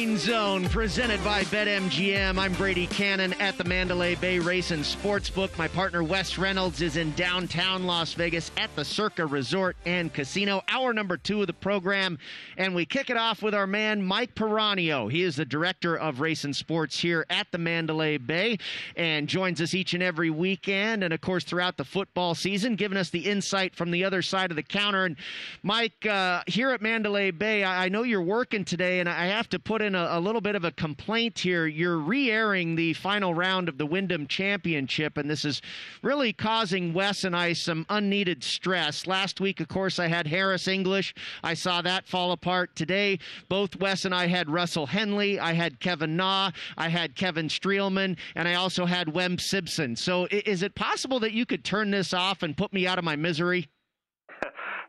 Green Zone, presented by BetMGM. I'm Brady Cannon at the Mandalay Bay Race and Sportsbook. My partner Wes Reynolds is in downtown Las Vegas at the Circa Resort and Casino. Hour number two of the program, and we kick it off with our man Mike Piranio. He is the director of Race and Sports here at the Mandalay Bay, and joins us each and every weekend, and of course throughout the football season, giving us the insight from the other side of the counter. And Mike, uh, here at Mandalay Bay, I, I know you're working today, and I have to put in a, a little bit of a complaint here. You're re airing the final round of the Wyndham Championship, and this is really causing Wes and I some unneeded stress. Last week, of course, I had Harris English. I saw that fall apart. Today, both Wes and I had Russell Henley. I had Kevin Na. I had Kevin Streelman, and I also had Webb Simpson. So, is it possible that you could turn this off and put me out of my misery?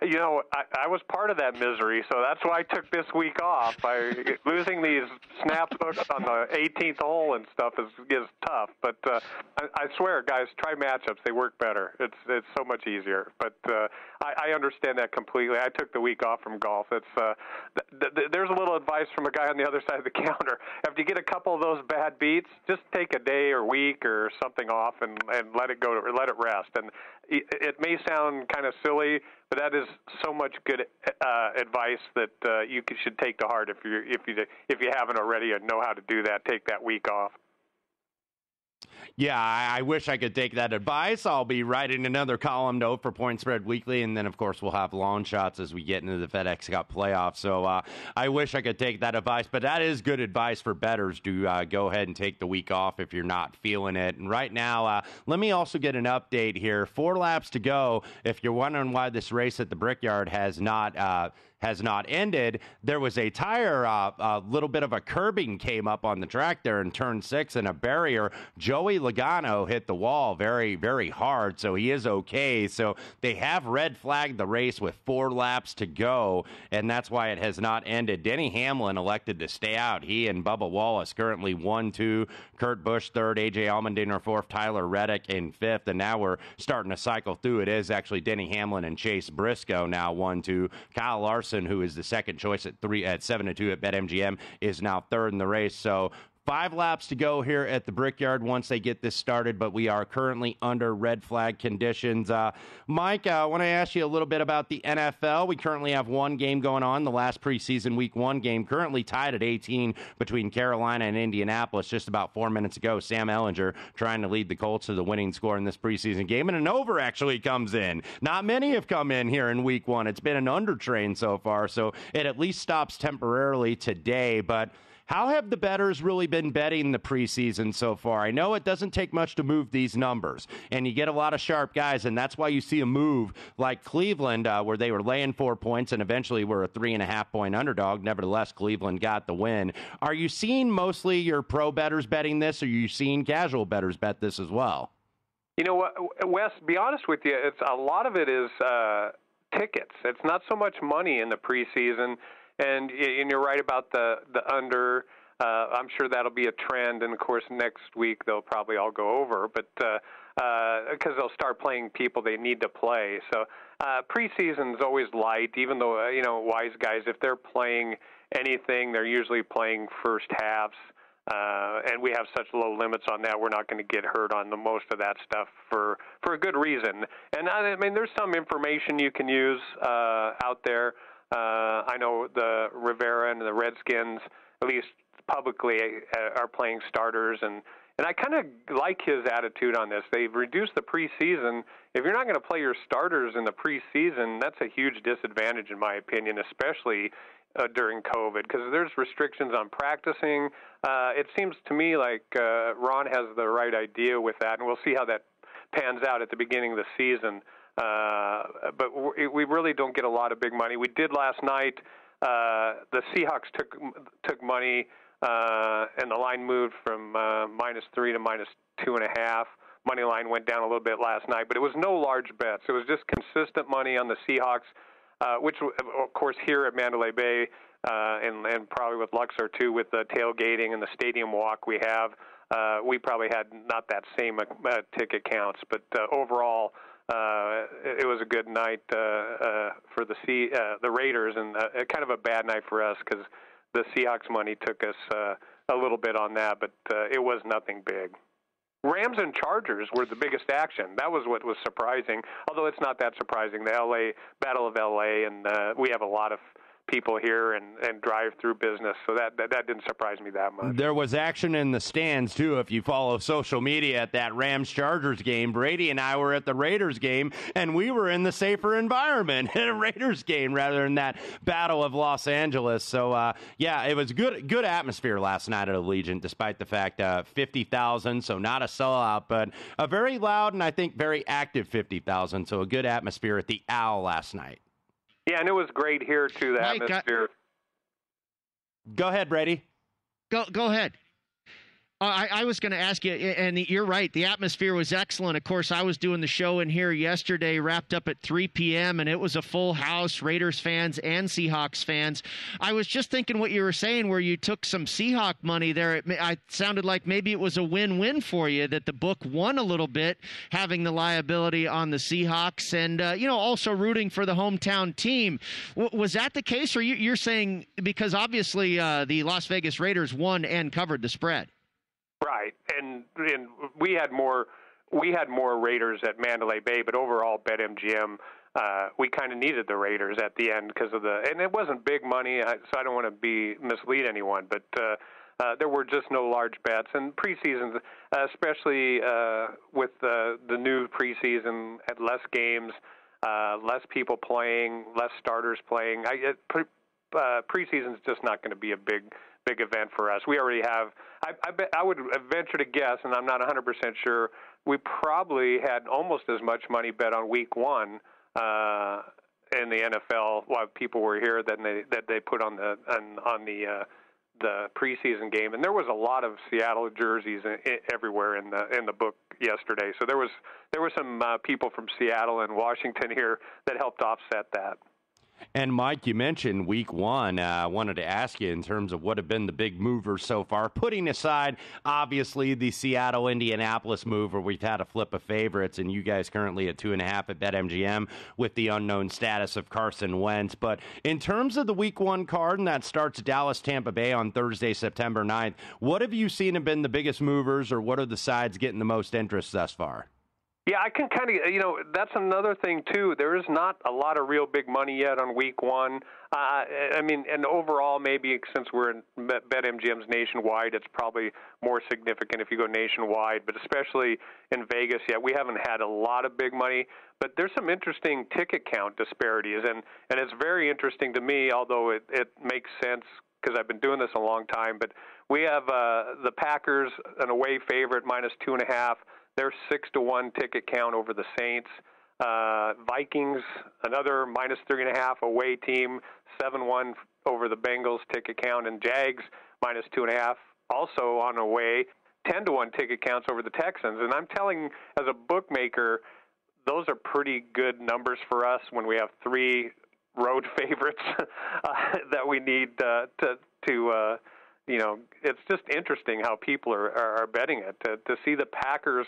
You know, I, I was part of that misery, so that's why I took this week off. By losing these snap hooks on the 18th hole and stuff is is tough. But uh, I, I swear, guys, try matchups; they work better. It's it's so much easier. But uh, I, I understand that completely. I took the week off from golf. It's uh, th- th- there's a little advice from a guy on the other side of the counter. After you get a couple of those bad beats, just take a day or week or something off and and let it go to let it rest. And it, may sound kind of silly, but that is so much good uh, advice that uh, you should take to heart if you if you if you haven't already and know how to do that. Take that week off. Yeah, I, wish I could take that advice. I'll be writing another column note for Point Spread Weekly, and then of course we'll have long shots as we get into the FedEx Cup playoffs. So uh, I wish I could take that advice, but that is good advice for betters to uh, go ahead and take the week off if you're not feeling it. And right now, uh, let me also get an update here. Four laps to go. If you're wondering why this race at the Brickyard has not uh, has not ended. There was a tire, uh, a little bit of a curbing came up on the track there in turn six and a barrier. Joey Logano hit the wall very, very hard, so he is okay. So they have red flagged the race with four laps to go, and that's why it has not ended. Denny Hamlin elected to stay out. He and Bubba Wallace currently one, two, Kurt Busch third, AJ Allmendinger fourth, Tyler Reddick in fifth, and now we're starting to cycle through. It is actually Denny Hamlin and Chase Briscoe now one, two, Kyle Larson who is the second choice at three at seven to two at BetMGM, is now third in the race. So Five laps to go here at the Brickyard once they get this started, but we are currently under red flag conditions. Uh, Mike, uh, I want to ask you a little bit about the NFL. We currently have one game going on, the last preseason week one game, currently tied at 18 between Carolina and Indianapolis. Just about four minutes ago, Sam Ehlinger trying to lead the Colts to the winning score in this preseason game, and an over actually comes in. Not many have come in here in week one. It's been an under train so far, so it at least stops temporarily today, but how have the betters really been betting the preseason so far? I know it doesn't take much to move these numbers, and you get a lot of sharp guys, and that's why you see a move like Cleveland, uh, where they were laying four points and eventually were a three and a half point underdog. Nevertheless, Cleveland got the win. Are you seeing mostly your pro betters betting this, or are you seeing casual betters bet this as well? You know what, Wes? Be honest with you, it's a lot of it is uh, tickets. It's not so much money in the preseason and and you're right about the the under. Uh, I'm sure that'll be a trend, and of course next week they'll probably all go over, but because uh, uh, they'll start playing people they need to play. So uh, preseason's always light, even though uh, you know wise guys if they're playing anything, they're usually playing first halves. Uh, and we have such low limits on that, we're not going to get hurt on the most of that stuff for for a good reason. And I, I mean, there's some information you can use uh, out there. Uh, I know the Rivera and the Redskins, at least publicly, uh, are playing starters, and and I kind of like his attitude on this. They've reduced the preseason. If you're not going to play your starters in the preseason, that's a huge disadvantage, in my opinion, especially uh, during COVID, because there's restrictions on practicing. Uh, it seems to me like uh, Ron has the right idea with that, and we'll see how that pans out at the beginning of the season. Uh, but we really don't get a lot of big money. We did last night. Uh, the Seahawks took took money, uh, and the line moved from uh, minus three to minus two and a half. Money line went down a little bit last night, but it was no large bets. It was just consistent money on the Seahawks, uh, which of course here at Mandalay Bay, uh, and and probably with Luxor too, with the tailgating and the stadium walk we have. Uh, we probably had not that same uh, ticket counts, but uh, overall, uh, it was a good night uh, uh, for the C, uh, the Raiders, and uh, kind of a bad night for us because the Seahawks money took us uh, a little bit on that, but uh, it was nothing big. Rams and Chargers were the biggest action. That was what was surprising, although it's not that surprising. The LA Battle of LA, and uh, we have a lot of people here and, and drive through business. So that, that, that didn't surprise me that much. There was action in the stands too. If you follow social media at that Rams Chargers game, Brady and I were at the Raiders game, and we were in the safer environment at a Raiders game rather than that Battle of Los Angeles. So uh, yeah, it was good good atmosphere last night at Allegiant, despite the fact uh, fifty thousand, so not a sellout, but a very loud and I think very active fifty thousand. So a good atmosphere at the Owl last night. Yeah, and it was great here too. The Mike, atmosphere. Go ahead, Brady. Go go ahead. Uh, I, I, was going to ask you, and you're right. The atmosphere was excellent. Of course, I was doing the show in here yesterday, wrapped up at 3 p.m., and it was a full house, Raiders fans and Seahawks fans. I was just thinking what you were saying, where you took some Seahawk money there. It, sounded like maybe it was a win-win for you that the book won a little bit, having the liability on the Seahawks, and uh, you know also rooting for the hometown team. W- was that the case, or you, are saying because obviously uh, the Las Vegas Raiders won and covered the spread? Right, and and we had more we had more Raiders at Mandalay Bay, but overall, BetMGM uh, we kind of needed the Raiders at the end because of the and it wasn't big money, so I don't want to be mislead anyone, but. Uh, uh, there were just no large bets, and preseasons, especially uh, with the the new preseason at less games, uh, less people playing, less starters playing. I, pre, uh, preseason's just not going to be a big big event for us. We already have. I, I, bet, I would venture to guess, and I'm not 100% sure. We probably had almost as much money bet on Week One uh, in the NFL while people were here than they that they put on the on, on the uh, the preseason game. And there was a lot of Seattle jerseys in, in, everywhere in the in the book yesterday. So there was there were some uh, people from Seattle and Washington here that helped offset that. And Mike, you mentioned week one. Uh, I wanted to ask you in terms of what have been the big movers so far, putting aside obviously the Seattle Indianapolis move where we've had a flip of favorites, and you guys currently at two and a half at BetMGM with the unknown status of Carson Wentz. But in terms of the week one card, and that starts Dallas Tampa Bay on Thursday, September 9th, what have you seen have been the biggest movers, or what are the sides getting the most interest thus far? Yeah, I can kind of, you know, that's another thing too. There is not a lot of real big money yet on week one. Uh, I mean, and overall, maybe since we're in BetMGM's nationwide, it's probably more significant if you go nationwide. But especially in Vegas, yeah, we haven't had a lot of big money. But there's some interesting ticket count disparities, and and it's very interesting to me. Although it it makes sense because I've been doing this a long time. But we have uh, the Packers an away favorite minus two and a half. They're six to one ticket count over the Saints. Uh, Vikings, another minus three and a half away team, seven one over the Bengals ticket count, and Jags minus two and a half also on away, ten to one ticket counts over the Texans. And I'm telling, as a bookmaker, those are pretty good numbers for us when we have three road favorites uh, that we need uh, to to uh, you know, it's just interesting how people are are, are betting it. To, to see the Packers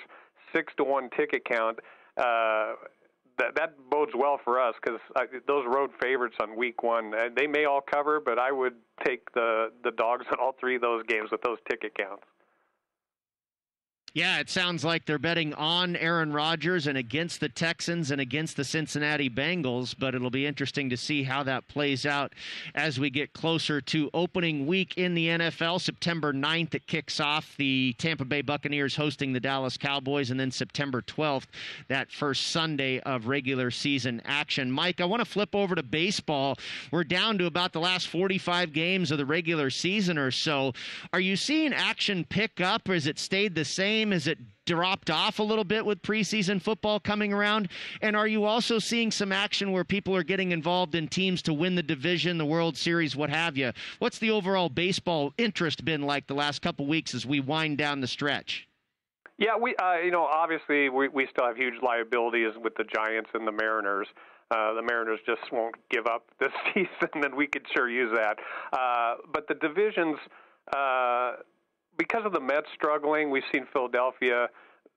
six to one ticket count, uh, that that bodes well for us because those road favorites on week one, uh, they may all cover, but I would take the the dogs in all three of those games with those ticket counts. Yeah, it sounds like they're betting on Aaron Rodgers and against the Texans and against the Cincinnati Bengals, but it'll be interesting to see how that plays out as we get closer to opening week in the NFL. September 9th, it kicks off the Tampa Bay Buccaneers hosting the Dallas Cowboys, and then September 12th, that first Sunday of regular season action. Mike, I want to flip over to baseball. We're down to about the last 45 games of the regular season or so. Are you seeing action pick up, or has it stayed the same? Game? Has it dropped off a little bit with preseason football coming around? And are you also seeing some action where people are getting involved in teams to win the division, the World Series, what have you? What's the overall baseball interest been like the last couple weeks as we wind down the stretch? Yeah, we uh, you know obviously we we still have huge liabilities with the Giants and the Mariners. Uh, the Mariners just won't give up this season, and we could sure use that. Uh, but the divisions, uh, because of the Mets struggling, we've seen Philadelphia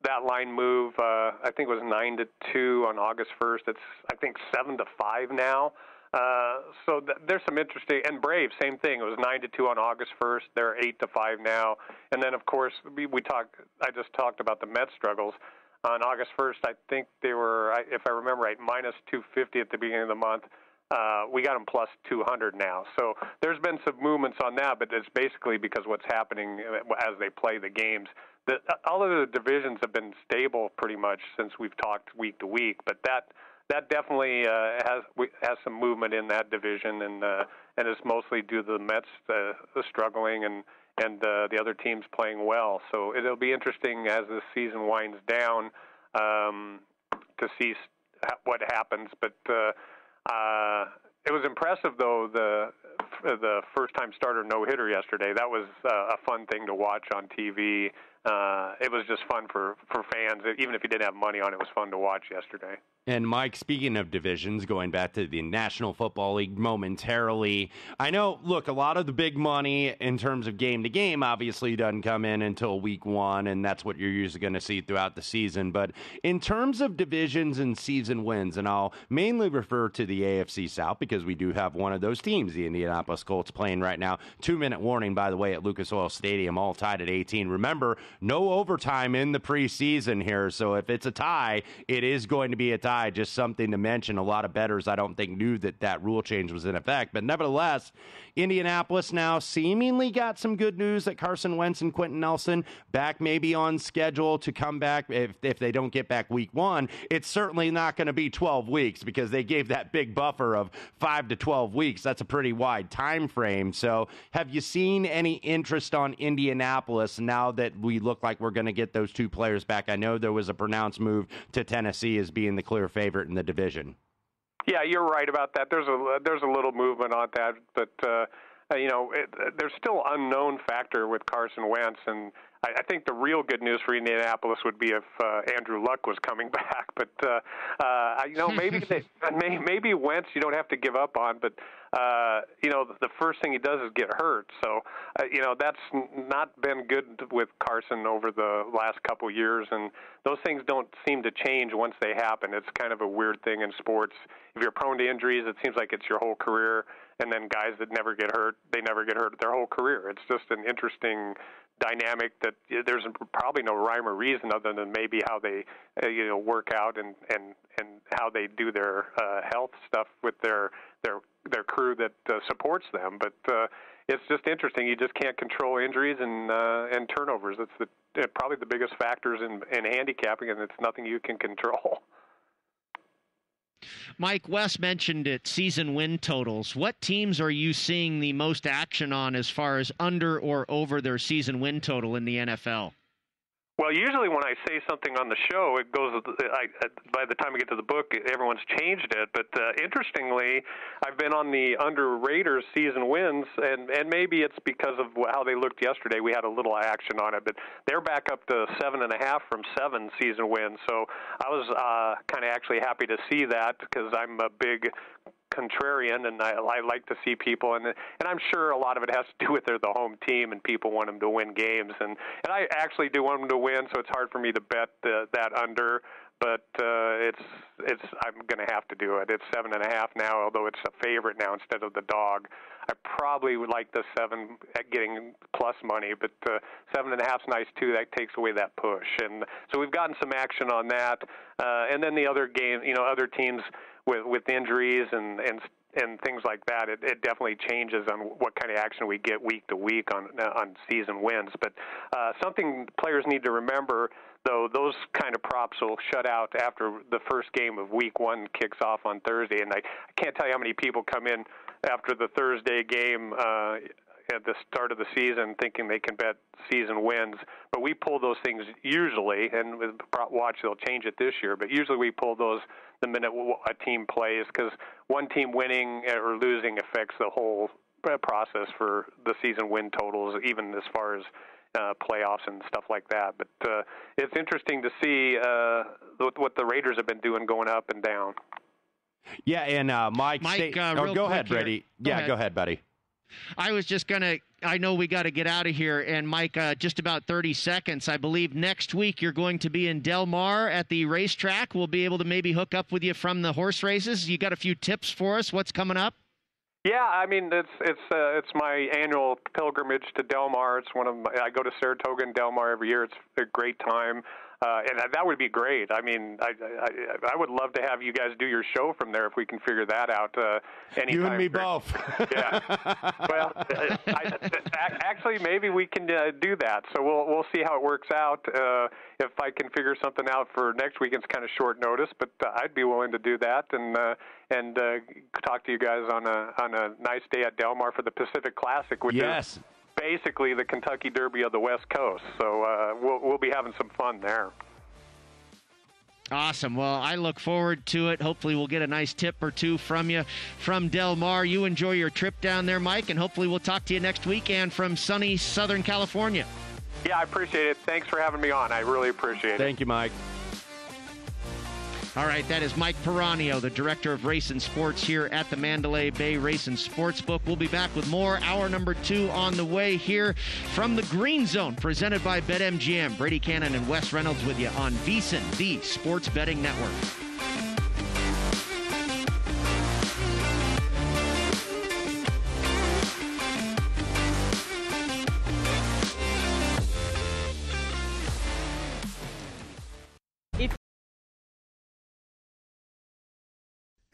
that line move. Uh, I think it was nine to two on August first. It's I think seven to five now. Uh, so th- there's some interesting and Brave, same thing. It was nine to two on August first. They're eight to five now. And then of course we, we talked. I just talked about the Mets struggles on August first. I think they were, if I remember right, minus two fifty at the beginning of the month. Uh, we got them plus 200 now. So there's been some movements on that, but it's basically because what's happening as they play the games. The, all of the divisions have been stable pretty much since we've talked week to week, but that that definitely uh, has has some movement in that division, and uh, and it's mostly due to the Mets uh, struggling and and uh, the other teams playing well. So it'll be interesting as the season winds down um, to see what happens, but. Uh, uh, it was impressive though the the first time starter no hitter yesterday. That was uh, a fun thing to watch on TV. Uh, it was just fun for for fans. Even if you didn't have money on it, it was fun to watch yesterday. And Mike, speaking of divisions, going back to the National Football League momentarily, I know, look, a lot of the big money in terms of game to game obviously doesn't come in until week one, and that's what you're usually going to see throughout the season. But in terms of divisions and season wins, and I'll mainly refer to the AFC South because we do have one of those teams, the Indianapolis Colts, playing right now. Two minute warning, by the way, at Lucas Oil Stadium, all tied at 18. Remember, no overtime in the preseason here, so if it's a tie, it is going to be a tie just something to mention. A lot of bettors, I don't think, knew that that rule change was in effect. But nevertheless, Indianapolis now seemingly got some good news that Carson Wentz and Quenton Nelson back maybe on schedule to come back if, if they don't get back week one. It's certainly not going to be 12 weeks because they gave that big buffer of 5 to 12 weeks. That's a pretty wide time frame. So have you seen any interest on Indianapolis now that we look like we're going to get those two players back? I know there was a pronounced move to Tennessee as being the clear clear favorite in the division. Yeah, you're right about that. There's a there's a little movement on that, but uh, you know it, there's still unknown factor with Carson Wentz, and I, I think the real good news for Indianapolis would be if uh, Andrew Luck was coming back. But uh, uh, you know, maybe they, maybe Wentz you don't have to give up on, but uh, you know, the first thing he does is get hurt. So, uh, you know, that's not been good with Carson over the last couple years, and those things don't seem to change once they happen. It's kind of a weird thing in sports. If you're prone to injuries, it seems like it's your whole career, and then guys that never get hurt, they never get hurt their whole career. It's just an interesting dynamic that there's probably no rhyme or reason other than maybe how they uh, you know work out and and and how they do their uh, health stuff with their their their crew that uh, supports them. But uh, it's just interesting. You just can't control injuries and uh, and turnovers. It's the uh, probably the biggest factors in in handicapping, and it's nothing you can control. Mike Wes mentioned it season win totals. What teams are you seeing the most action on as far as under or over their season win total in the NFL? Well, usually when I say something on the show, it goes. I, by the time I get to the book, everyone's changed it. But uh, interestingly, I've been on the under Raiders season wins, and and maybe it's because of how they looked yesterday. We had a little action on it, but they're back up to seven and a half from seven season wins. So I was uh, kind of actually happy to see that because I'm a big contrarian, and I, I like to see people, and and I'm sure a lot of it has to do with they're the home team, and people want them to win games, and and I actually do want them to win, so it's hard for me to bet the, that under. But uh, it's it's I'm going to have to do it. It's seven and a half now, although it's a favorite now instead of the dog. I probably would like the seven at getting plus money, but uh, seven and a half's nice too. That takes away that push, and so we've gotten some action on that. Uh, and then the other game, you know, other teams with with injuries and and and things like that, it, it definitely changes on what kind of action we get week to week on on season wins. But uh, something players need to remember, though, those kind of props will shut out after the first game of week one kicks off on Thursday. And I, I can't tell you how many people come in after the Thursday game. Uh, at the start of the season thinking they can bet season wins. But we pull those things usually, and with watch they'll change it this year. But usually we pull those the minute a team plays because one team winning or losing affects the whole process for the season win totals, even as far as uh, playoffs and stuff like that. But uh, it's interesting to see uh, what the Raiders have been doing going up and down. Yeah, and uh, Mike, Mike stay, uh, oh, go ahead, here. Brady. Go yeah, ahead. go ahead, buddy. I was just going to, I know we got to get out of here. And Mike, uh, just about 30 seconds. I believe next week you're going to be in Del Mar at the racetrack. We'll be able to maybe hook up with you from the horse races. You got a few tips for us? What's coming up? Yeah, I mean it's it's uh, it's my annual pilgrimage to Del Mar. It's one of my, I go to Saratoga and Del Mar every year. It's a great time. Uh, and that would be great. I mean, I, I I would love to have you guys do your show from there if we can figure that out. Uh, anytime. You and me both. yeah. Well, I, I, actually, maybe we can uh, do that. So we'll we'll see how it works out. Uh, if I can figure something out for next week, it's kind of short notice, but uh, I'd be willing to do that and uh, and uh, talk to you guys on a on a nice day at Del Mar for the Pacific Classic, which yes. is basically the Kentucky Derby of the West Coast. So uh, we'll we'll be having some fun there. Awesome. Well, I look forward to it. Hopefully, we'll get a nice tip or two from you from Del Mar. You enjoy your trip down there, Mike, and hopefully, we'll talk to you next week and from sunny Southern California. Yeah, I appreciate it. Thanks for having me on. I really appreciate it. Thank you, Mike. All right, that is Mike Piranio, the director of race and sports here at the Mandalay Bay Race and Sportsbook. We'll be back with more. Hour number two on the way here from the Green Zone, presented by BetMGM. Brady Cannon and Wes Reynolds with you on VSiN, the Sports Betting Network.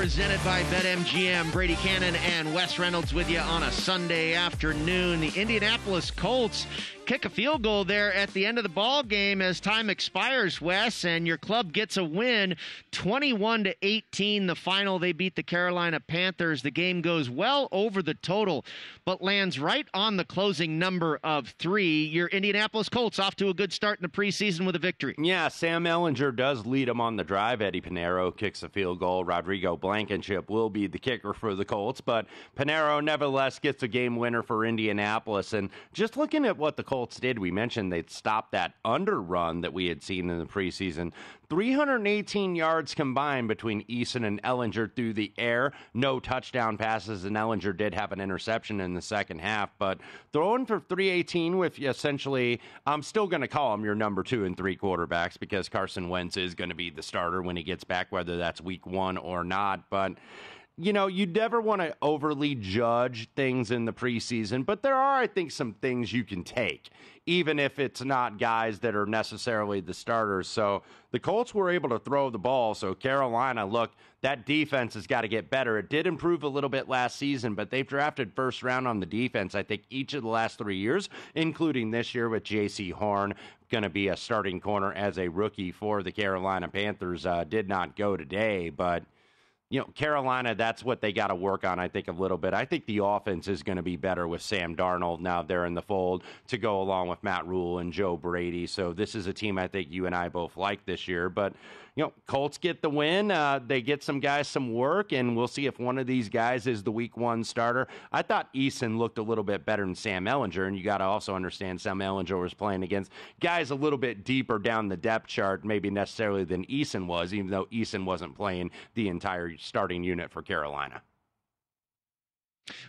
Presented by BetMGM. Brady Cannon and Wes Reynolds with you on a Sunday afternoon. The Indianapolis Colts kick a field goal there at the end of the ball game as time expires, Wes, and your club gets a win 21 to 18 the final they beat the Carolina Panthers. The game goes well over the total but lands right on the closing number of 3. Your Indianapolis Colts off to a good start in the preseason with a victory. Yeah, Sam Ehlinger does lead them on the drive. Eddy Piñeiro kicks a field goal. Rodrigo Blankenship will be the kicker for the Colts, but Piñeiro nevertheless gets a game winner for Indianapolis. And just looking at what the Colts did, we mentioned they'd stopped that under run that we had seen in the preseason. 318 yards combined between Eason and Ehlinger through the air. No touchdown passes, and Ehlinger did have an interception in the second half. But throwing for 318 with essentially, I'm still going to call him your number two and three quarterbacks because Carson Wentz is going to be the starter when he gets back, whether that's week one or not. But you know, you never want to overly judge things in the preseason, but there are, I think, some things you can take, even if it's not guys that are necessarily the starters. So the Colts were able to throw the ball. So Carolina, look, that defense has got to get better. It did improve a little bit last season, but they've drafted first round on the defense, I think, each of the last three years, including this year with Jaycee Horn going to be a starting corner as a rookie for the Carolina Panthers. Uh, did not go today, but you know, Carolina, that's what they got to work on, I think, a little bit. I think the offense is going to be better with Sam Darnold now they're in the fold to go along with Matt Rhule and Joe Brady. So this is a team I think you and I both like this year. But, you know, Colts get the win. Uh, they get some guys some work, and we'll see if one of these guys is the week one starter. I thought Eason looked a little bit better than Sam Ehlinger, and you got to also understand Sam Ehlinger was playing against guys a little bit deeper down the depth chart, maybe necessarily than Eason was, even though Eason wasn't playing the entire starting unit for Carolina.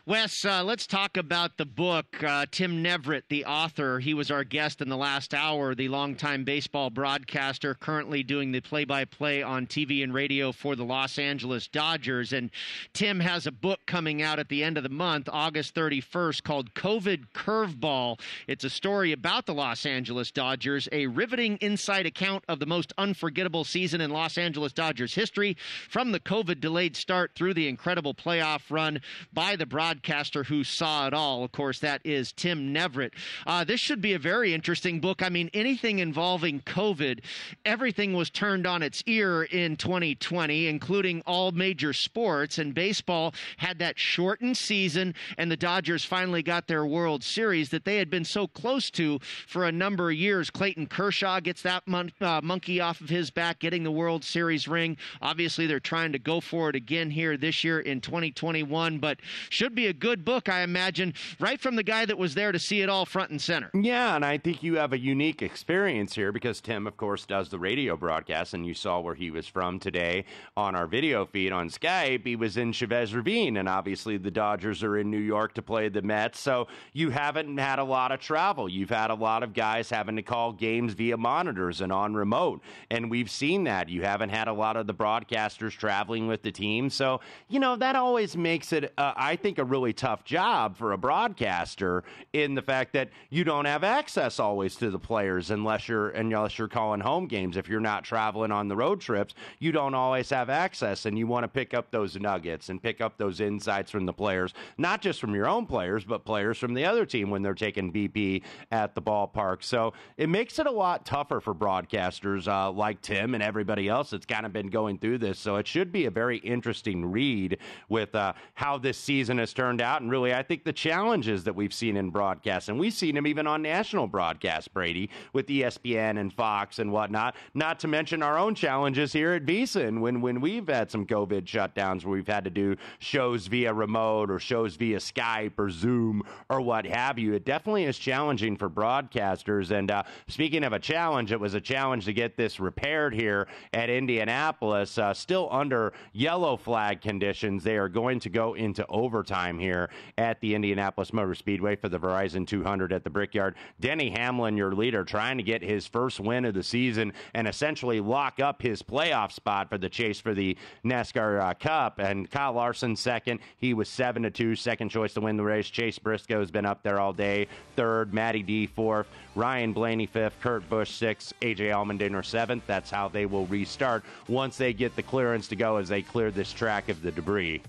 Wes, uh, let's talk about the book. Uh, Tim Neverett, the author, he was our guest in the last hour, the longtime baseball broadcaster, currently doing the play by play on TV and radio for the Los Angeles Dodgers. And Tim has a book coming out at the end of the month, August 31st, called COVID Curveball. It's a story about the Los Angeles Dodgers, a riveting inside account of the most unforgettable season in Los Angeles Dodgers history, from the COVID delayed start through the incredible playoff run by the broadcaster who saw it all. Of course, that is Tim Neverett. Uh, this should be a very interesting book. I mean, anything involving COVID, everything was turned on its ear in 2020, including all major sports. And baseball had that shortened season, and the Dodgers finally got their World Series that they had been so close to for a number of years. Clayton Kershaw gets that mon- uh, monkey off of his back, getting the World Series ring. Obviously, they're trying to go for it again here this year in 2021, but should be a good book, I imagine, right from the guy that was there to see it all front and center. Yeah, and I think you have a unique experience here because Tim, of course, does the radio broadcast, and you saw where he was from today on our video feed on Skype. He was in Chavez Ravine, and obviously the Dodgers are in New York to play the Mets, so you haven't had a lot of travel. You've had a lot of guys having to call games via monitors and on remote, and we've seen that. You haven't had a lot of the broadcasters traveling with the team, so you know that always makes it, uh, I think, a really tough job for a broadcaster in the fact that you don't have access always to the players unless you're unless you're calling home games. If you're not traveling on the road trips, you don't always have access, and you want to pick up those nuggets and pick up those insights from the players, not just from your own players, but players from the other team when they're taking BP at the ballpark. So it makes it a lot tougher for broadcasters uh, like Tim and everybody else that's kind of been going through this. So it should be a very interesting read with uh, how this season has turned out, and really, I think the challenges that we've seen in broadcast, and we've seen them even on national broadcast, Brady, with ESPN and Fox and whatnot. Not to mention our own challenges here at VSiN when when we've had some COVID shutdowns where we've had to do shows via remote or shows via Skype or Zoom or what have you. It definitely is challenging for broadcasters. And uh, speaking of a challenge, it was a challenge to get this repaired here at Indianapolis. Uh, still under yellow flag conditions, they are going to go into overtime here at the Indianapolis Motor Speedway for the Verizon 200 at the Brickyard. Denny Hamlin, your leader, trying to get his first win of the season and essentially lock up his playoff spot for the chase for the NASCAR uh, Cup. And Kyle Larson second. He was seven to two, second choice to win the race. Chase Briscoe has been up there all day. Third, Matty D fourth, Ryan Blaney fifth, Kurt Busch sixth, AJ Allmendinger seventh. That's how they will restart once they get the clearance to go as they clear this track of the debris.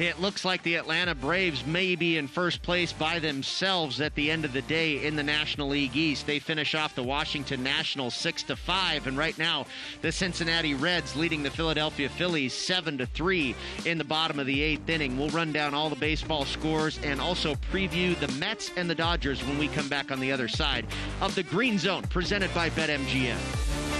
It looks like the Atlanta Braves may be in first place by themselves at the end of the day in the National League East. They finish off the Washington Nationals 6 to 5 and right now the Cincinnati Reds leading the Philadelphia Phillies 7 to 3 in the bottom of the 8th inning. We'll run down all the baseball scores and also preview the Mets and the Dodgers when we come back on the other side of the Green Zone presented by BetMGM.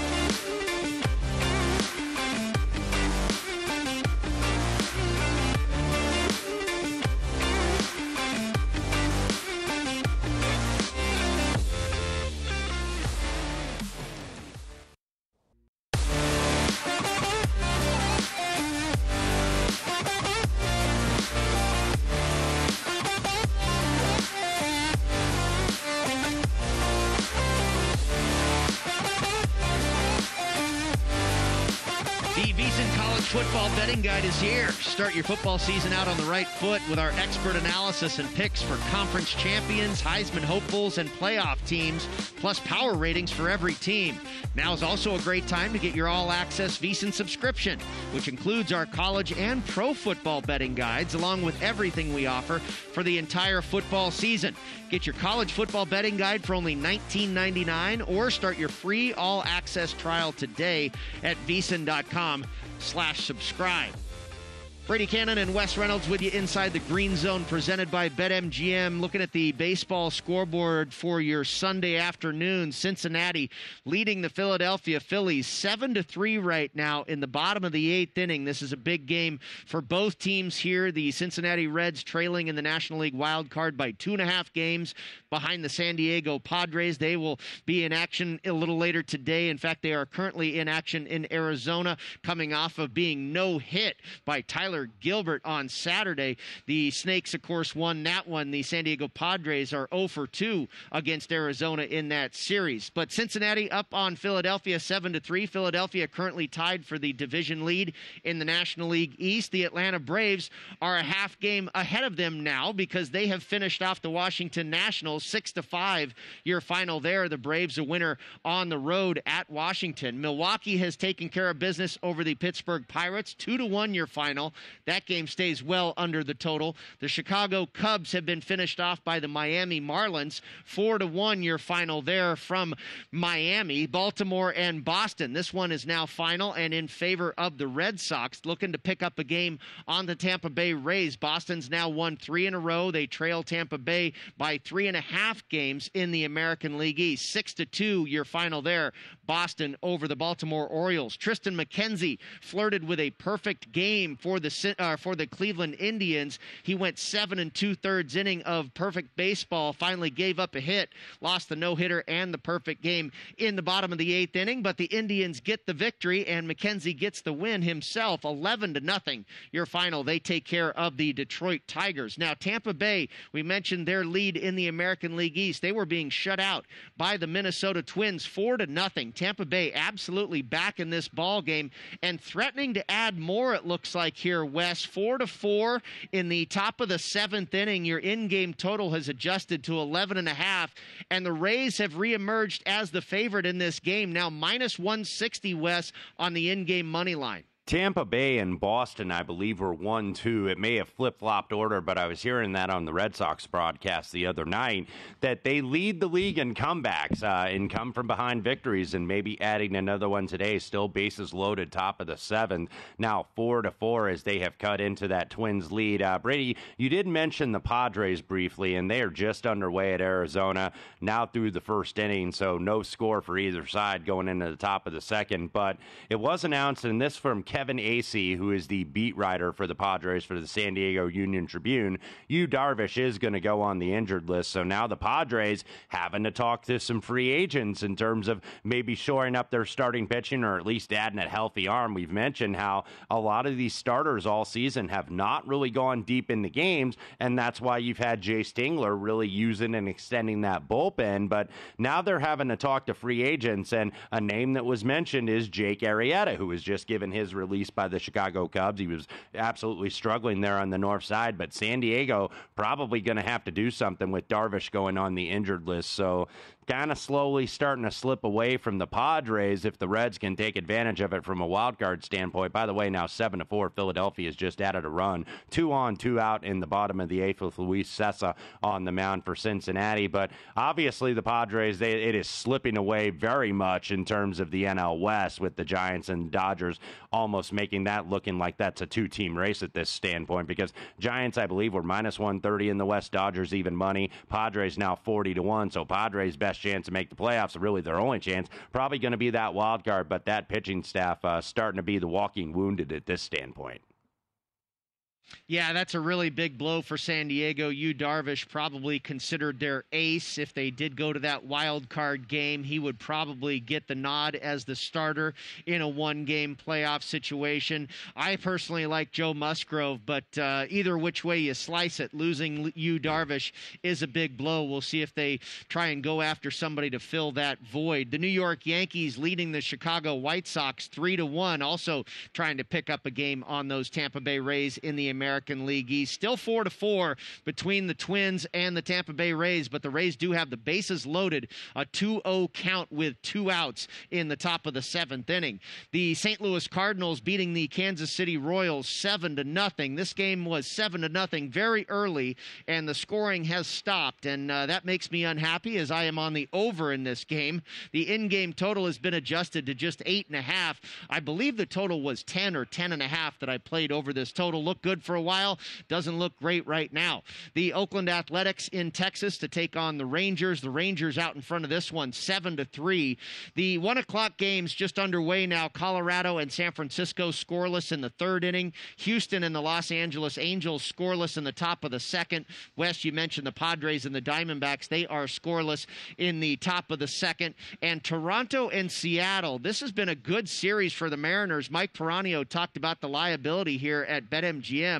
Your football season out on the right foot with our expert analysis and picks for conference champions, Heisman hopefuls, and playoff teams, plus power ratings for every team. Now is also a great time to get your all access VSiN subscription, which includes our college and pro football betting guides, along with everything we offer for the entire football season. Get your college football betting guide for only $19.99 or start your free all access trial today at vsin.com slash subscribe. Brady Cannon and Wes Reynolds with you inside the Green Zone, presented by BetMGM. Looking at the baseball scoreboard for your Sunday afternoon, Cincinnati leading the Philadelphia Phillies seven to three right now in the bottom of the eighth inning. This is a big game for both teams here. The Cincinnati Reds trailing in the National League wild card by two and a half games behind the San Diego Padres. They will be in action a little later today. In fact, they are currently in action in Arizona, coming off of being no hit by Tyler Gilbert on Saturday. The Snakes, of course, won that one. The San Diego Padres are 0 for 2 against Arizona in that series. But Cincinnati up on Philadelphia 7 to 3. Philadelphia currently tied for the division lead in the National League East. The Atlanta Braves are a half game ahead of them now because they have finished off the Washington Nationals 6 to 5. Your final there. The Braves a winner on the road at Washington. Milwaukee has taken care of business over the Pittsburgh Pirates 2 to 1 your final. That game stays well under the total. The Chicago Cubs have been finished off by the Miami Marlins 4 to 1 your final there from Miami. Baltimore and Boston. This one is now final and in favor of the Red Sox looking to pick up a game on the Tampa Bay Rays. Boston's now won 3 in a row. They trail Tampa Bay by three and a half games in the American League East. Six to two, your final there. Boston over the Baltimore Orioles. Tristan McKenzie flirted with a perfect game for the uh, for the Cleveland Indians. He went seven and two thirds inning of perfect baseball. Finally gave up a hit, lost the no hitter and the perfect game in the bottom of the eighth inning. But the Indians get the victory and McKenzie gets the win himself, 11 to nothing. Your final. They take care of the Detroit Tigers. Now Tampa Bay, we mentioned their lead in the American League East. They were being shut out by the Minnesota Twins, four to nothing. Tampa Bay absolutely back in this ball game and threatening to add more. It looks like here, Wes, four to four in the top of the seventh inning. Your in-game total has adjusted to 11 and a half, and the Rays have reemerged as the favorite in this game. Now minus 160, Wes, on the in-game money line. Tampa Bay and Boston, I believe, were 1 2. It may have flip flopped order, but I was hearing that on the Red Sox broadcast the other night that they lead the league in comebacks uh, and come from behind victories, and maybe adding another one today. Still bases loaded, top of the seventh. Now 4 to 4 as they have cut into that Twins lead. Uh, Brady, you did mention the Padres briefly, and they are just underway at Arizona now through the first inning, so no score for either side going into the top of the second. But it was announced, and this from Kevin. Acee, who is the beat writer for the Padres for the San Diego Union Tribune, Yu Darvish is going to go on the injured list. So now the Padres having to talk to some free agents in terms of maybe shoring up their starting pitching or at least adding a healthy arm. We've mentioned how a lot of these starters all season have not really gone deep in the games, and that's why you've had Jay Tingler really using and extending that bullpen. But now they're having to talk to free agents, and a name that was mentioned is Jake Arrieta, who was just given his released by the Chicago Cubs. He was absolutely struggling there on the north side, but San Diego probably going to have to do something with Darvish going on the injured list. So kind of slowly starting to slip away from the Padres if the Reds can take advantage of it from a wild card standpoint. By the way, now seven to four, Philadelphia has just added a run, two on, two out in the bottom of the eighth with Luis Cessa on the mound for Cincinnati. But obviously, the Padres they, it is slipping away very much in terms of the NL West with the Giants and Dodgers almost making that looking like that's a two-team race at this standpoint because Giants, I believe, were minus 130 in the West, Dodgers even money, Padres now 40 to one. So Padres best chance to make the playoffs, really their only chance, probably going to be that wild card. But that pitching staff uh, starting to be the walking wounded at this standpoint. Yeah, that's a really big blow for San Diego. Yu Darvish probably considered their ace. If they did go to that wild card game, he would probably get the nod as the starter in a one game playoff situation. I personally like Joe Musgrove, but uh, either which way you slice it, losing Yu Darvish is a big blow. We'll see if they try and go after somebody to fill that void. The New York Yankees leading the Chicago White Sox 3 to 1, also trying to pick up a game on those Tampa Bay Rays in the American League East. Still 4 to 4 between the Twins and the Tampa Bay Rays, but the Rays do have the bases loaded, a 2-0 count with two outs in the top of the 7th inning. The St. Louis Cardinals beating the Kansas City Royals 7 to nothing. This game was 7 to nothing very early and the scoring has stopped and uh, that makes me unhappy as I am on the over in this game. The in-game total has been adjusted to just eight and a half. I believe the total was 10 or 10 and a half that I played over this total. Look good for a while, doesn't look great right now. The Oakland Athletics in Texas to take on the Rangers. The Rangers out in front of this one, seven to three. The one o'clock games just underway now. Colorado and San Francisco scoreless in the third inning. Houston and the Los Angeles Angels scoreless in the top of the second. Wes, you mentioned the Padres and the Diamondbacks. They are scoreless in the top of the second. And Toronto and Seattle. This has been a good series for the Mariners. Mike Peranio talked about the liability here at BetMGM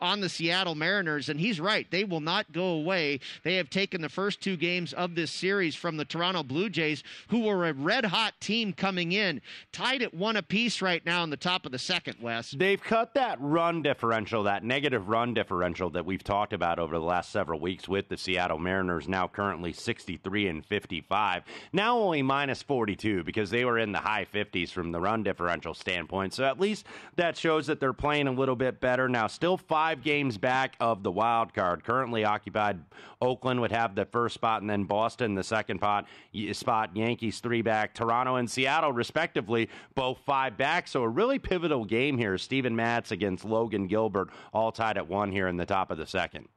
on the Seattle Mariners, and he's right. They will not go away. They have taken the first two games of this series from the Toronto Blue Jays, who were a red hot team coming in, tied at one apiece right now in the top of the second, Wes. They've cut that run differential, that negative run differential that we've talked about over the last several weeks with the Seattle Mariners, now currently 63 and 55. Now only minus 42 because they were in the high 50s from the run differential standpoint. So at least that shows that they're playing a little bit better. Now, still five games back of the wild card. Currently occupied, Oakland would have the first spot, and then Boston the second pot, spot. Yankees three back. Toronto and Seattle, respectively, both five back. So a really pivotal game here. Steven Matz against Logan Gilbert, all tied at one here in the top of the second.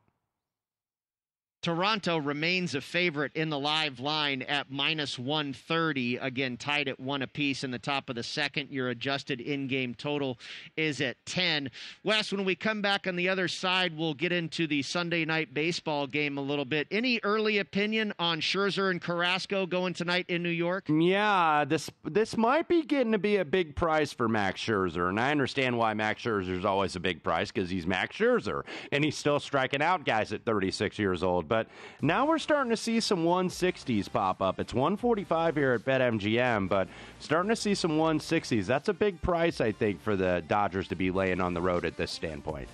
Toronto remains a favorite in the live line at minus 130. Again, tied at one apiece in the top of the second. Your adjusted in game total is at 10. Wes, when we come back on the other side, we'll get into the Sunday night baseball game a little bit. Any early opinion on Scherzer and Carrasco going tonight in New York? Yeah, this this might be getting to be a big price for Max Scherzer. And I understand why Max Scherzer is always a big price because he's Max Scherzer and he's still striking out guys at 36 years old. But now we're starting to see some 160s pop up. It's 145 here at BetMGM, but starting to see some 160s. That's a big price, I think, for the Dodgers to be laying on the road at this standpoint.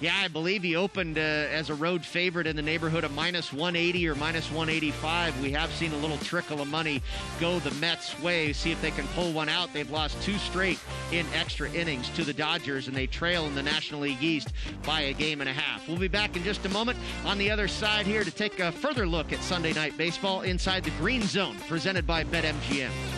Yeah, I believe he opened uh, as a road favorite in the neighborhood of minus 180 or minus 185. We have seen a little trickle of money go the Mets' way. See if they can pull one out. They've lost two straight in extra innings to the Dodgers, and they trail in the National League East by a game and a half. We'll be back in just a moment on the other side here to take a further look at Sunday Night Baseball inside the Green Zone, presented by BetMGM.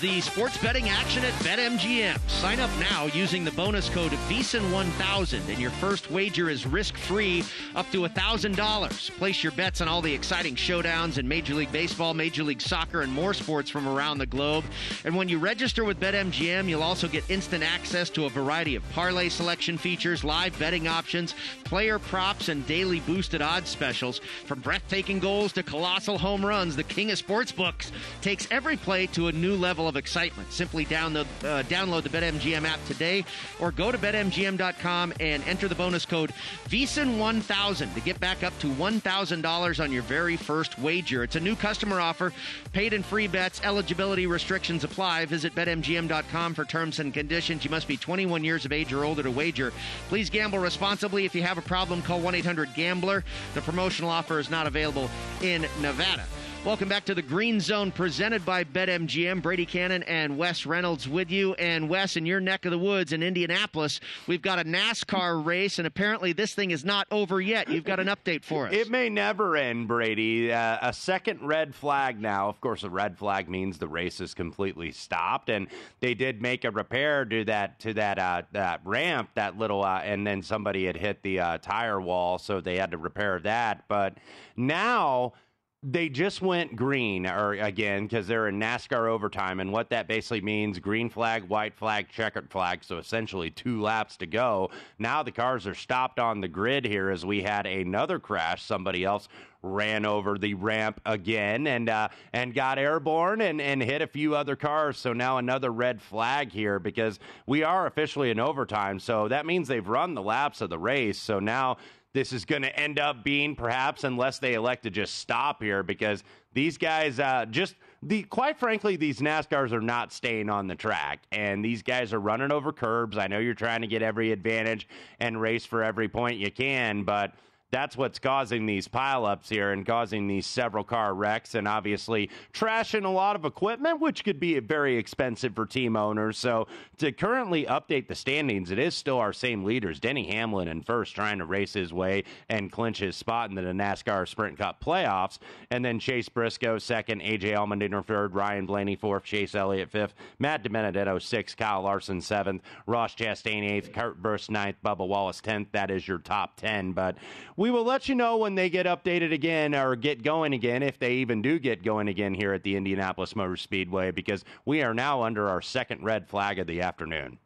The sports betting action at BetMGM. Sign up now using the bonus code VSIN1000 and your first wager is risk-free up to $1,000. Place your bets on all the exciting showdowns in Major League Baseball, Major League Soccer, and more sports from around the globe. And when you register with BetMGM, you'll also get instant access to a variety of parlay selection features, live betting options, player props, and daily boosted odds specials. From breathtaking goals to colossal home runs, the king of sportsbooks takes every play to a new level of excitement. Simply download, uh, download the BetMGM app today or go to BetMGM.com and enter the bonus code VSIN1000 to get back up to $1,000 on your very first wager. It's a new customer offer. Paid and free bets. Eligibility restrictions apply. Visit BetMGM.com for terms and conditions. You must be 21 years of age or older to wager. Please gamble responsibly. If you have a problem, call 1 800 Gambler. The promotional offer is not available in Nevada. Welcome back to the Green Zone presented by BetMGM. Brady Cannon and Wes Reynolds with you. And Wes, in your neck of the woods in Indianapolis, we've got a NASCAR race, and apparently this thing is not over yet. You've got an update for us. It may never end, Brady. Uh, a second red flag now. Of course, a red flag means the race is completely stopped, and they did make a repair to that to that uh, that ramp, that little, uh, and then somebody had hit the uh, tire wall, so they had to repair that. But now they just went green or again because they're in NASCAR overtime, and what that basically means: green flag, white flag, checkered flag. So essentially, two laps to go. Now the cars are stopped on the grid here as we had another crash. Somebody else ran over the ramp again and uh, and got airborne and, and hit a few other cars. So now another red flag here because we are officially in overtime. So that means they've run the laps of the race. So now this is going to end up being perhaps unless they elect to just stop here because these guys uh, just the quite frankly these NASCARs are not staying on the track and these guys are running over curbs. I know you're trying to get every advantage and race for every point you can, but that's what's causing these pileups here and causing these several car wrecks and obviously trashing a lot of equipment, which could be very expensive for team owners. So to currently update the standings, it is still our same leaders. Denny Hamlin in first, trying to race his way and clinch his spot in the NASCAR Sprint Cup playoffs. And then Chase Briscoe second, AJ Allmendinger third, Ryan Blaney fourth, Chase Elliott fifth, Matt DiBenedetto sixth, Kyle Larson seventh, Ross Chastain eighth, Kurt Busch ninth, Bubba Wallace tenth. That is your top ten. But we will let you know when they get updated again or get going again, if they even do get going again here at the Indianapolis Motor Speedway, because we are now under our second red flag of the afternoon.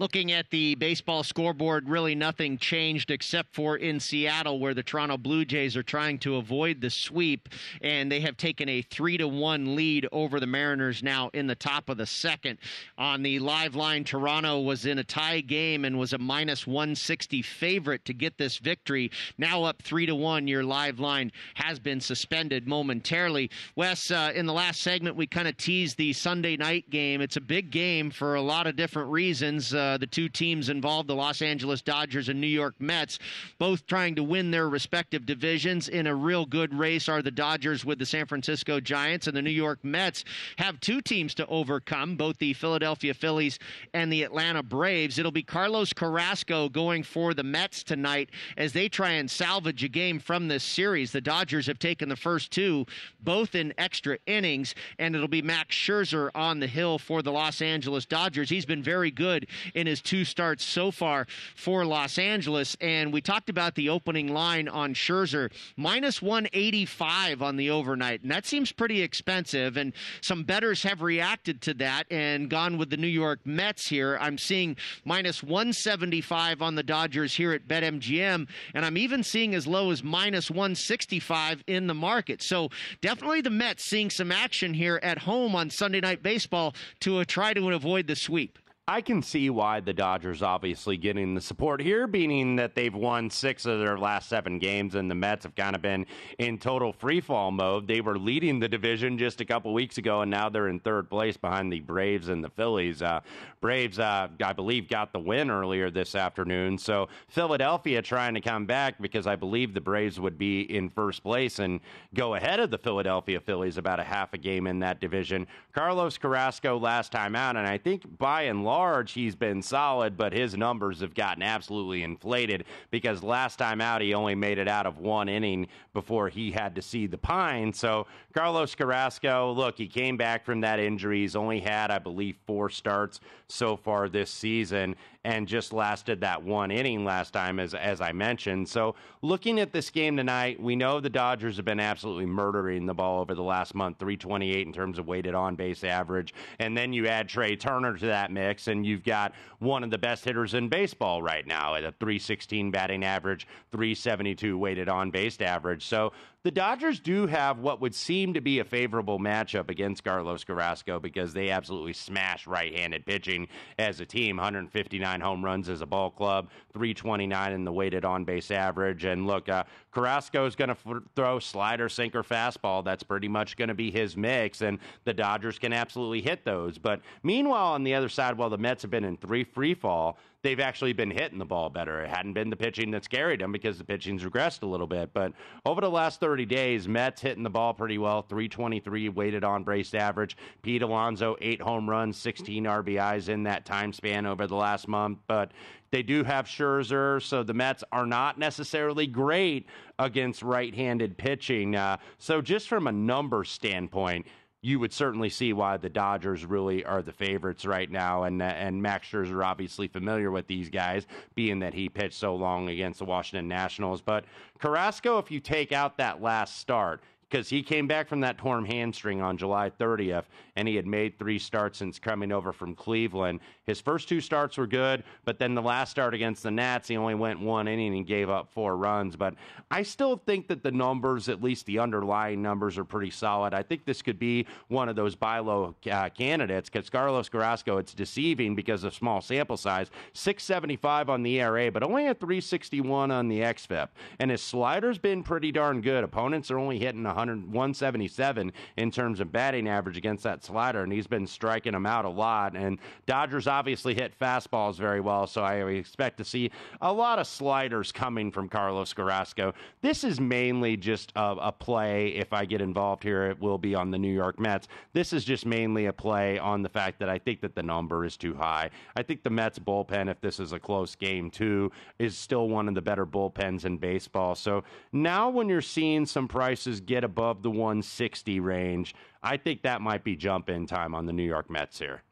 Looking at the baseball scoreboard, really nothing changed except for in Seattle, where the Toronto Blue Jays are trying to avoid the sweep, and they have taken a three to one lead over the Mariners now in the top of the second. On the live line, Toronto was in a tie game and was a minus 160 favorite to get this victory. Now up three to one, your live line has been suspended momentarily. Wes, uh, in the last segment, we kind of teased the Sunday night game. It's a big game for a lot of different reasons. Uh, Uh, the two teams involved, the Los Angeles Dodgers and New York Mets, both trying to win their respective divisions. In a real good race are the Dodgers with the San Francisco Giants, and the New York Mets have two teams to overcome, both the Philadelphia Phillies and the Atlanta Braves. It'll be Carlos Carrasco going for the Mets tonight as they try and salvage a game from this series. The Dodgers have taken the first two, both in extra innings, and it'll be Max Scherzer on the hill for the Los Angeles Dodgers. He's been very good in his two starts so far for Los Angeles. And we talked about the opening line on Scherzer, minus 185 on the overnight. And that seems pretty expensive. And some bettors have reacted to that and gone with the New York Mets here. I'm seeing minus 175 on the Dodgers here at BetMGM. And I'm even seeing as low as minus 165 in the market. So definitely the Mets seeing some action here at home on Sunday Night Baseball to try to avoid the sweep. I can see why the Dodgers obviously getting the support here, meaning that they've won six of their last seven games, and the Mets have kind of been in total freefall mode. They were leading the division just a couple weeks ago, and now they're in third place behind the Braves and the Phillies. Uh, Braves, uh, I believe, got the win earlier this afternoon. So Philadelphia trying to come back because I believe the Braves would be in first place and go ahead of the Philadelphia Phillies about a half a game in that division. Carlos Carrasco last time out, and I think by and large, large, he's been solid, but his numbers have gotten absolutely inflated because last time out, he only made it out of one inning before he had to see the pine. So, Carlos Carrasco, look, he came back from that injury. He's only had, I believe, four starts so far this season and just lasted that one inning last time, as, as I mentioned. So, looking at this game tonight, we know the Dodgers have been absolutely murdering the ball over the last month 328 in terms of weighted on base average. And then you add Trea Turner to that mix and you've got one of the best hitters in baseball right now at a 316 batting average, 372 weighted on base average. So the Dodgers do have what would seem to be a favorable matchup against Carlos Carrasco because they absolutely smash right handed pitching as a team 159 home runs as a ball club, 329 in the weighted on base average. And look, uh, Carrasco is going to f- throw slider, sinker, fastball. That's pretty much going to be his mix, and the Dodgers can absolutely hit those. But meanwhile, on the other side, while the Mets have been in three free fall, they've actually been hitting the ball better. It hadn't been the pitching that's carried them because the pitching's regressed a little bit. But over the last 30 days, Mets hitting the ball pretty well. 323 weighted on base average. Pete Alonso, eight home runs, 16 RBIs in that time span over the last month. But they do have Scherzer, so the Mets are not necessarily great against right handed pitching. Uh, so just from a number standpoint, you would certainly see why the Dodgers really are the favorites right now, and and Max Scherzer obviously familiar with these guys, being that he pitched so long against the Washington Nationals. But Carrasco, if you take out that last start, because he came back from that torn hamstring on July 30th, and he had made three starts since coming over from Cleveland. His first two starts were good, but then the last start against the Nats, he only went one inning and gave up four runs. But I still think that the numbers, at least the underlying numbers, are pretty solid. I think this could be one of those buy low uh, candidates because Carlos Carrasco, it's deceiving because of small sample size. 675 on the ERA, but only a 361 on the XFIP. And his slider's been pretty darn good. Opponents are only hitting 100, 177 in terms of batting average against that slider, and he's been striking them out a lot. And Dodgers obviously hit fastballs very well, so I expect to see a lot of sliders coming from Carlos Carrasco. This is mainly just a, a play. If I get involved here, it will be on the New York Mets. This is just mainly a play on the fact that I think that the number is too high. I think the Mets bullpen, if this is a close game too, is still one of the better bullpens in baseball. So now when you're seeing some prices get above the 160 range, I think that might be jump in time on the New York Mets here.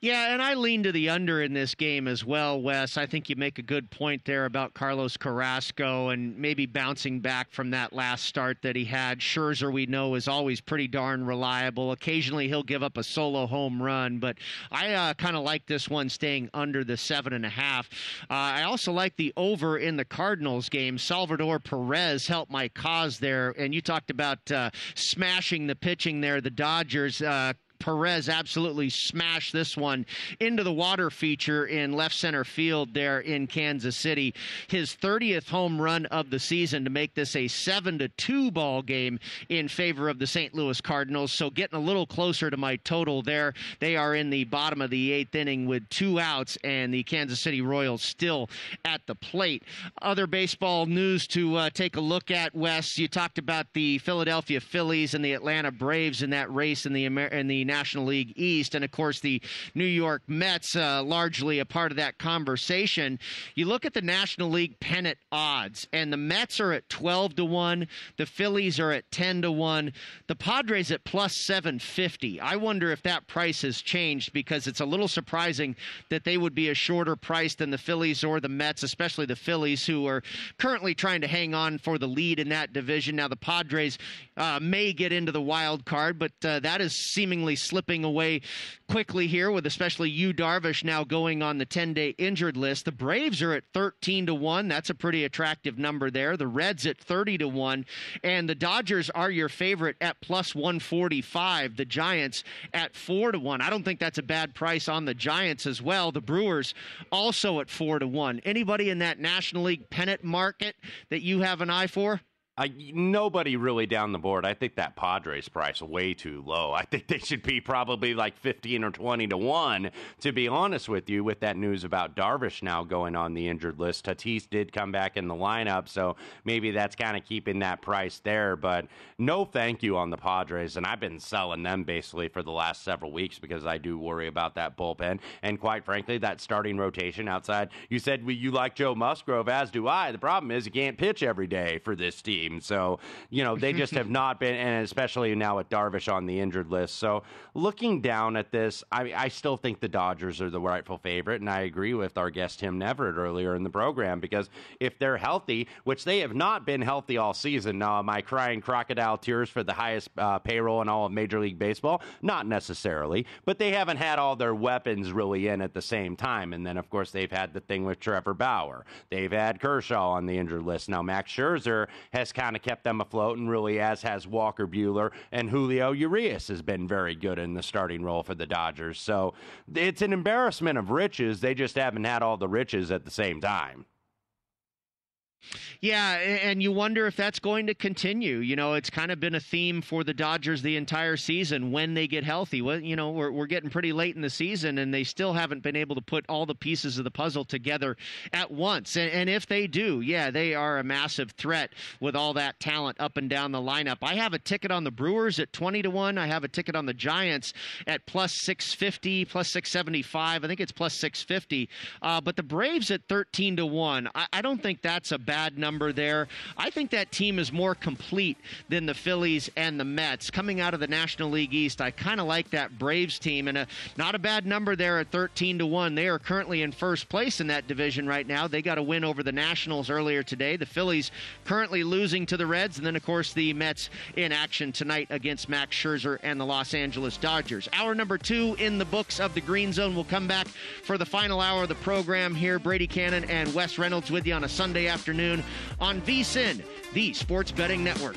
Yeah, and I lean to the under in this game as well, Wes. I think you make a good point there about Carlos Carrasco and maybe bouncing back from that last start that he had. Scherzer, we know, is always pretty darn reliable. Occasionally he'll give up a solo home run, but I uh, kind of like this one staying under the seven and a half. Uh, I also like the over in the Cardinals game. Salvador Perez helped my cause there, and you talked about uh, smashing the pitching there. The Dodgers. Perez absolutely smashed this one into the water feature in left center field there in Kansas City. His 30th home run of the season to make this a 7 to 2 ball game in favor of the St. Louis Cardinals. So getting a little closer to my total there. They are in the bottom of the 8th inning with two outs and the Kansas City Royals still at the plate. Other baseball news to uh, take a look at Wes, you talked about the Philadelphia Phillies and the Atlanta Braves in that race in the Amer- in the National League East, and of course the New York Mets, uh, largely a part of that conversation. You look at the National League pennant odds, and the Mets are at twelve to one, the Phillies are at ten to one, the Padres at plus seven fifty. I wonder if that price has changed because it's a little surprising that they would be a shorter price than the Phillies or the Mets, especially the Phillies, who are currently trying to hang on for the lead in that division. Now the Padres uh, may get into the wild card, but uh, that is seemingly slipping away quickly here, with especially Yu Darvish now going on the 10 day injured list. The Braves are at 13 to 1. That's a pretty attractive number there. The Reds at 30 to 1. And the Dodgers are your favorite at plus 145. The Giants at 4 to 1. I don't think that's a bad price on the Giants as well. The Brewers also at 4 to 1. Anybody in that National League pennant market that you have an eye for? I, nobody really down the board. I think that Padres price way too low. I think they should be probably like 15 or 20 to 1, to be honest with you, with that news about Darvish now going on the injured list. Tatis did come back in the lineup, so maybe that's kind of keeping that price there. But no thank you on the Padres, and I've been selling them basically for the last several weeks because I do worry about that bullpen. And quite frankly, that starting rotation outside. You said you like Joe Musgrove, as do I. The problem is you can't pitch every day for this team team. So, you know, they just have not been, and especially now with Darvish on the injured list. So, looking down at this, I, I still think the Dodgers are the rightful favorite. And I agree with our guest, Tim Neverett, earlier in the program, because if they're healthy, which they have not been healthy all season, now, am I crying crocodile tears for the highest uh, payroll in all of Major League Baseball? Not necessarily, but they haven't had all their weapons really in at the same time. And then, of course, they've had the thing with Trevor Bauer. They've had Kershaw on the injured list. Now, Max Scherzer has kind of kept them afloat, and really, as has Walker Buehler and Julio Urias has been very good in the starting role for the Dodgers. So it's an embarrassment of riches. They just haven't had all the riches at the same time. Yeah, and you wonder if that's going to continue. You know, it's kind of been a theme for the Dodgers the entire season when they get healthy. Well, you know, we're, we're getting pretty late in the season, and they still haven't been able to put all the pieces of the puzzle together at once. And, and if they do, yeah, they are a massive threat with all that talent up and down the lineup. I have a ticket on the Brewers at 20 to 1. I have a ticket on the Giants at plus 650, plus 675. I think it's plus 650. Uh, but the Braves at 13 to 1. I, I don't think that's a bad number there. I think that team is more complete than the Phillies and the Mets. Coming out of the National League East, I kind of like that Braves team, and a, not a bad number there at 13 to 1. They are currently in first place in that division right now. They got a win over the Nationals earlier today. The Phillies currently losing to the Reds, and then, of course, the Mets in action tonight against Max Scherzer and the Los Angeles Dodgers. Hour number two in the books of the Green Zone. We'll come back for the final hour of the program here. Brady Cannon and Wes Reynolds with you on a Sunday afternoon afternoon on VSIN, the Sports Betting Network.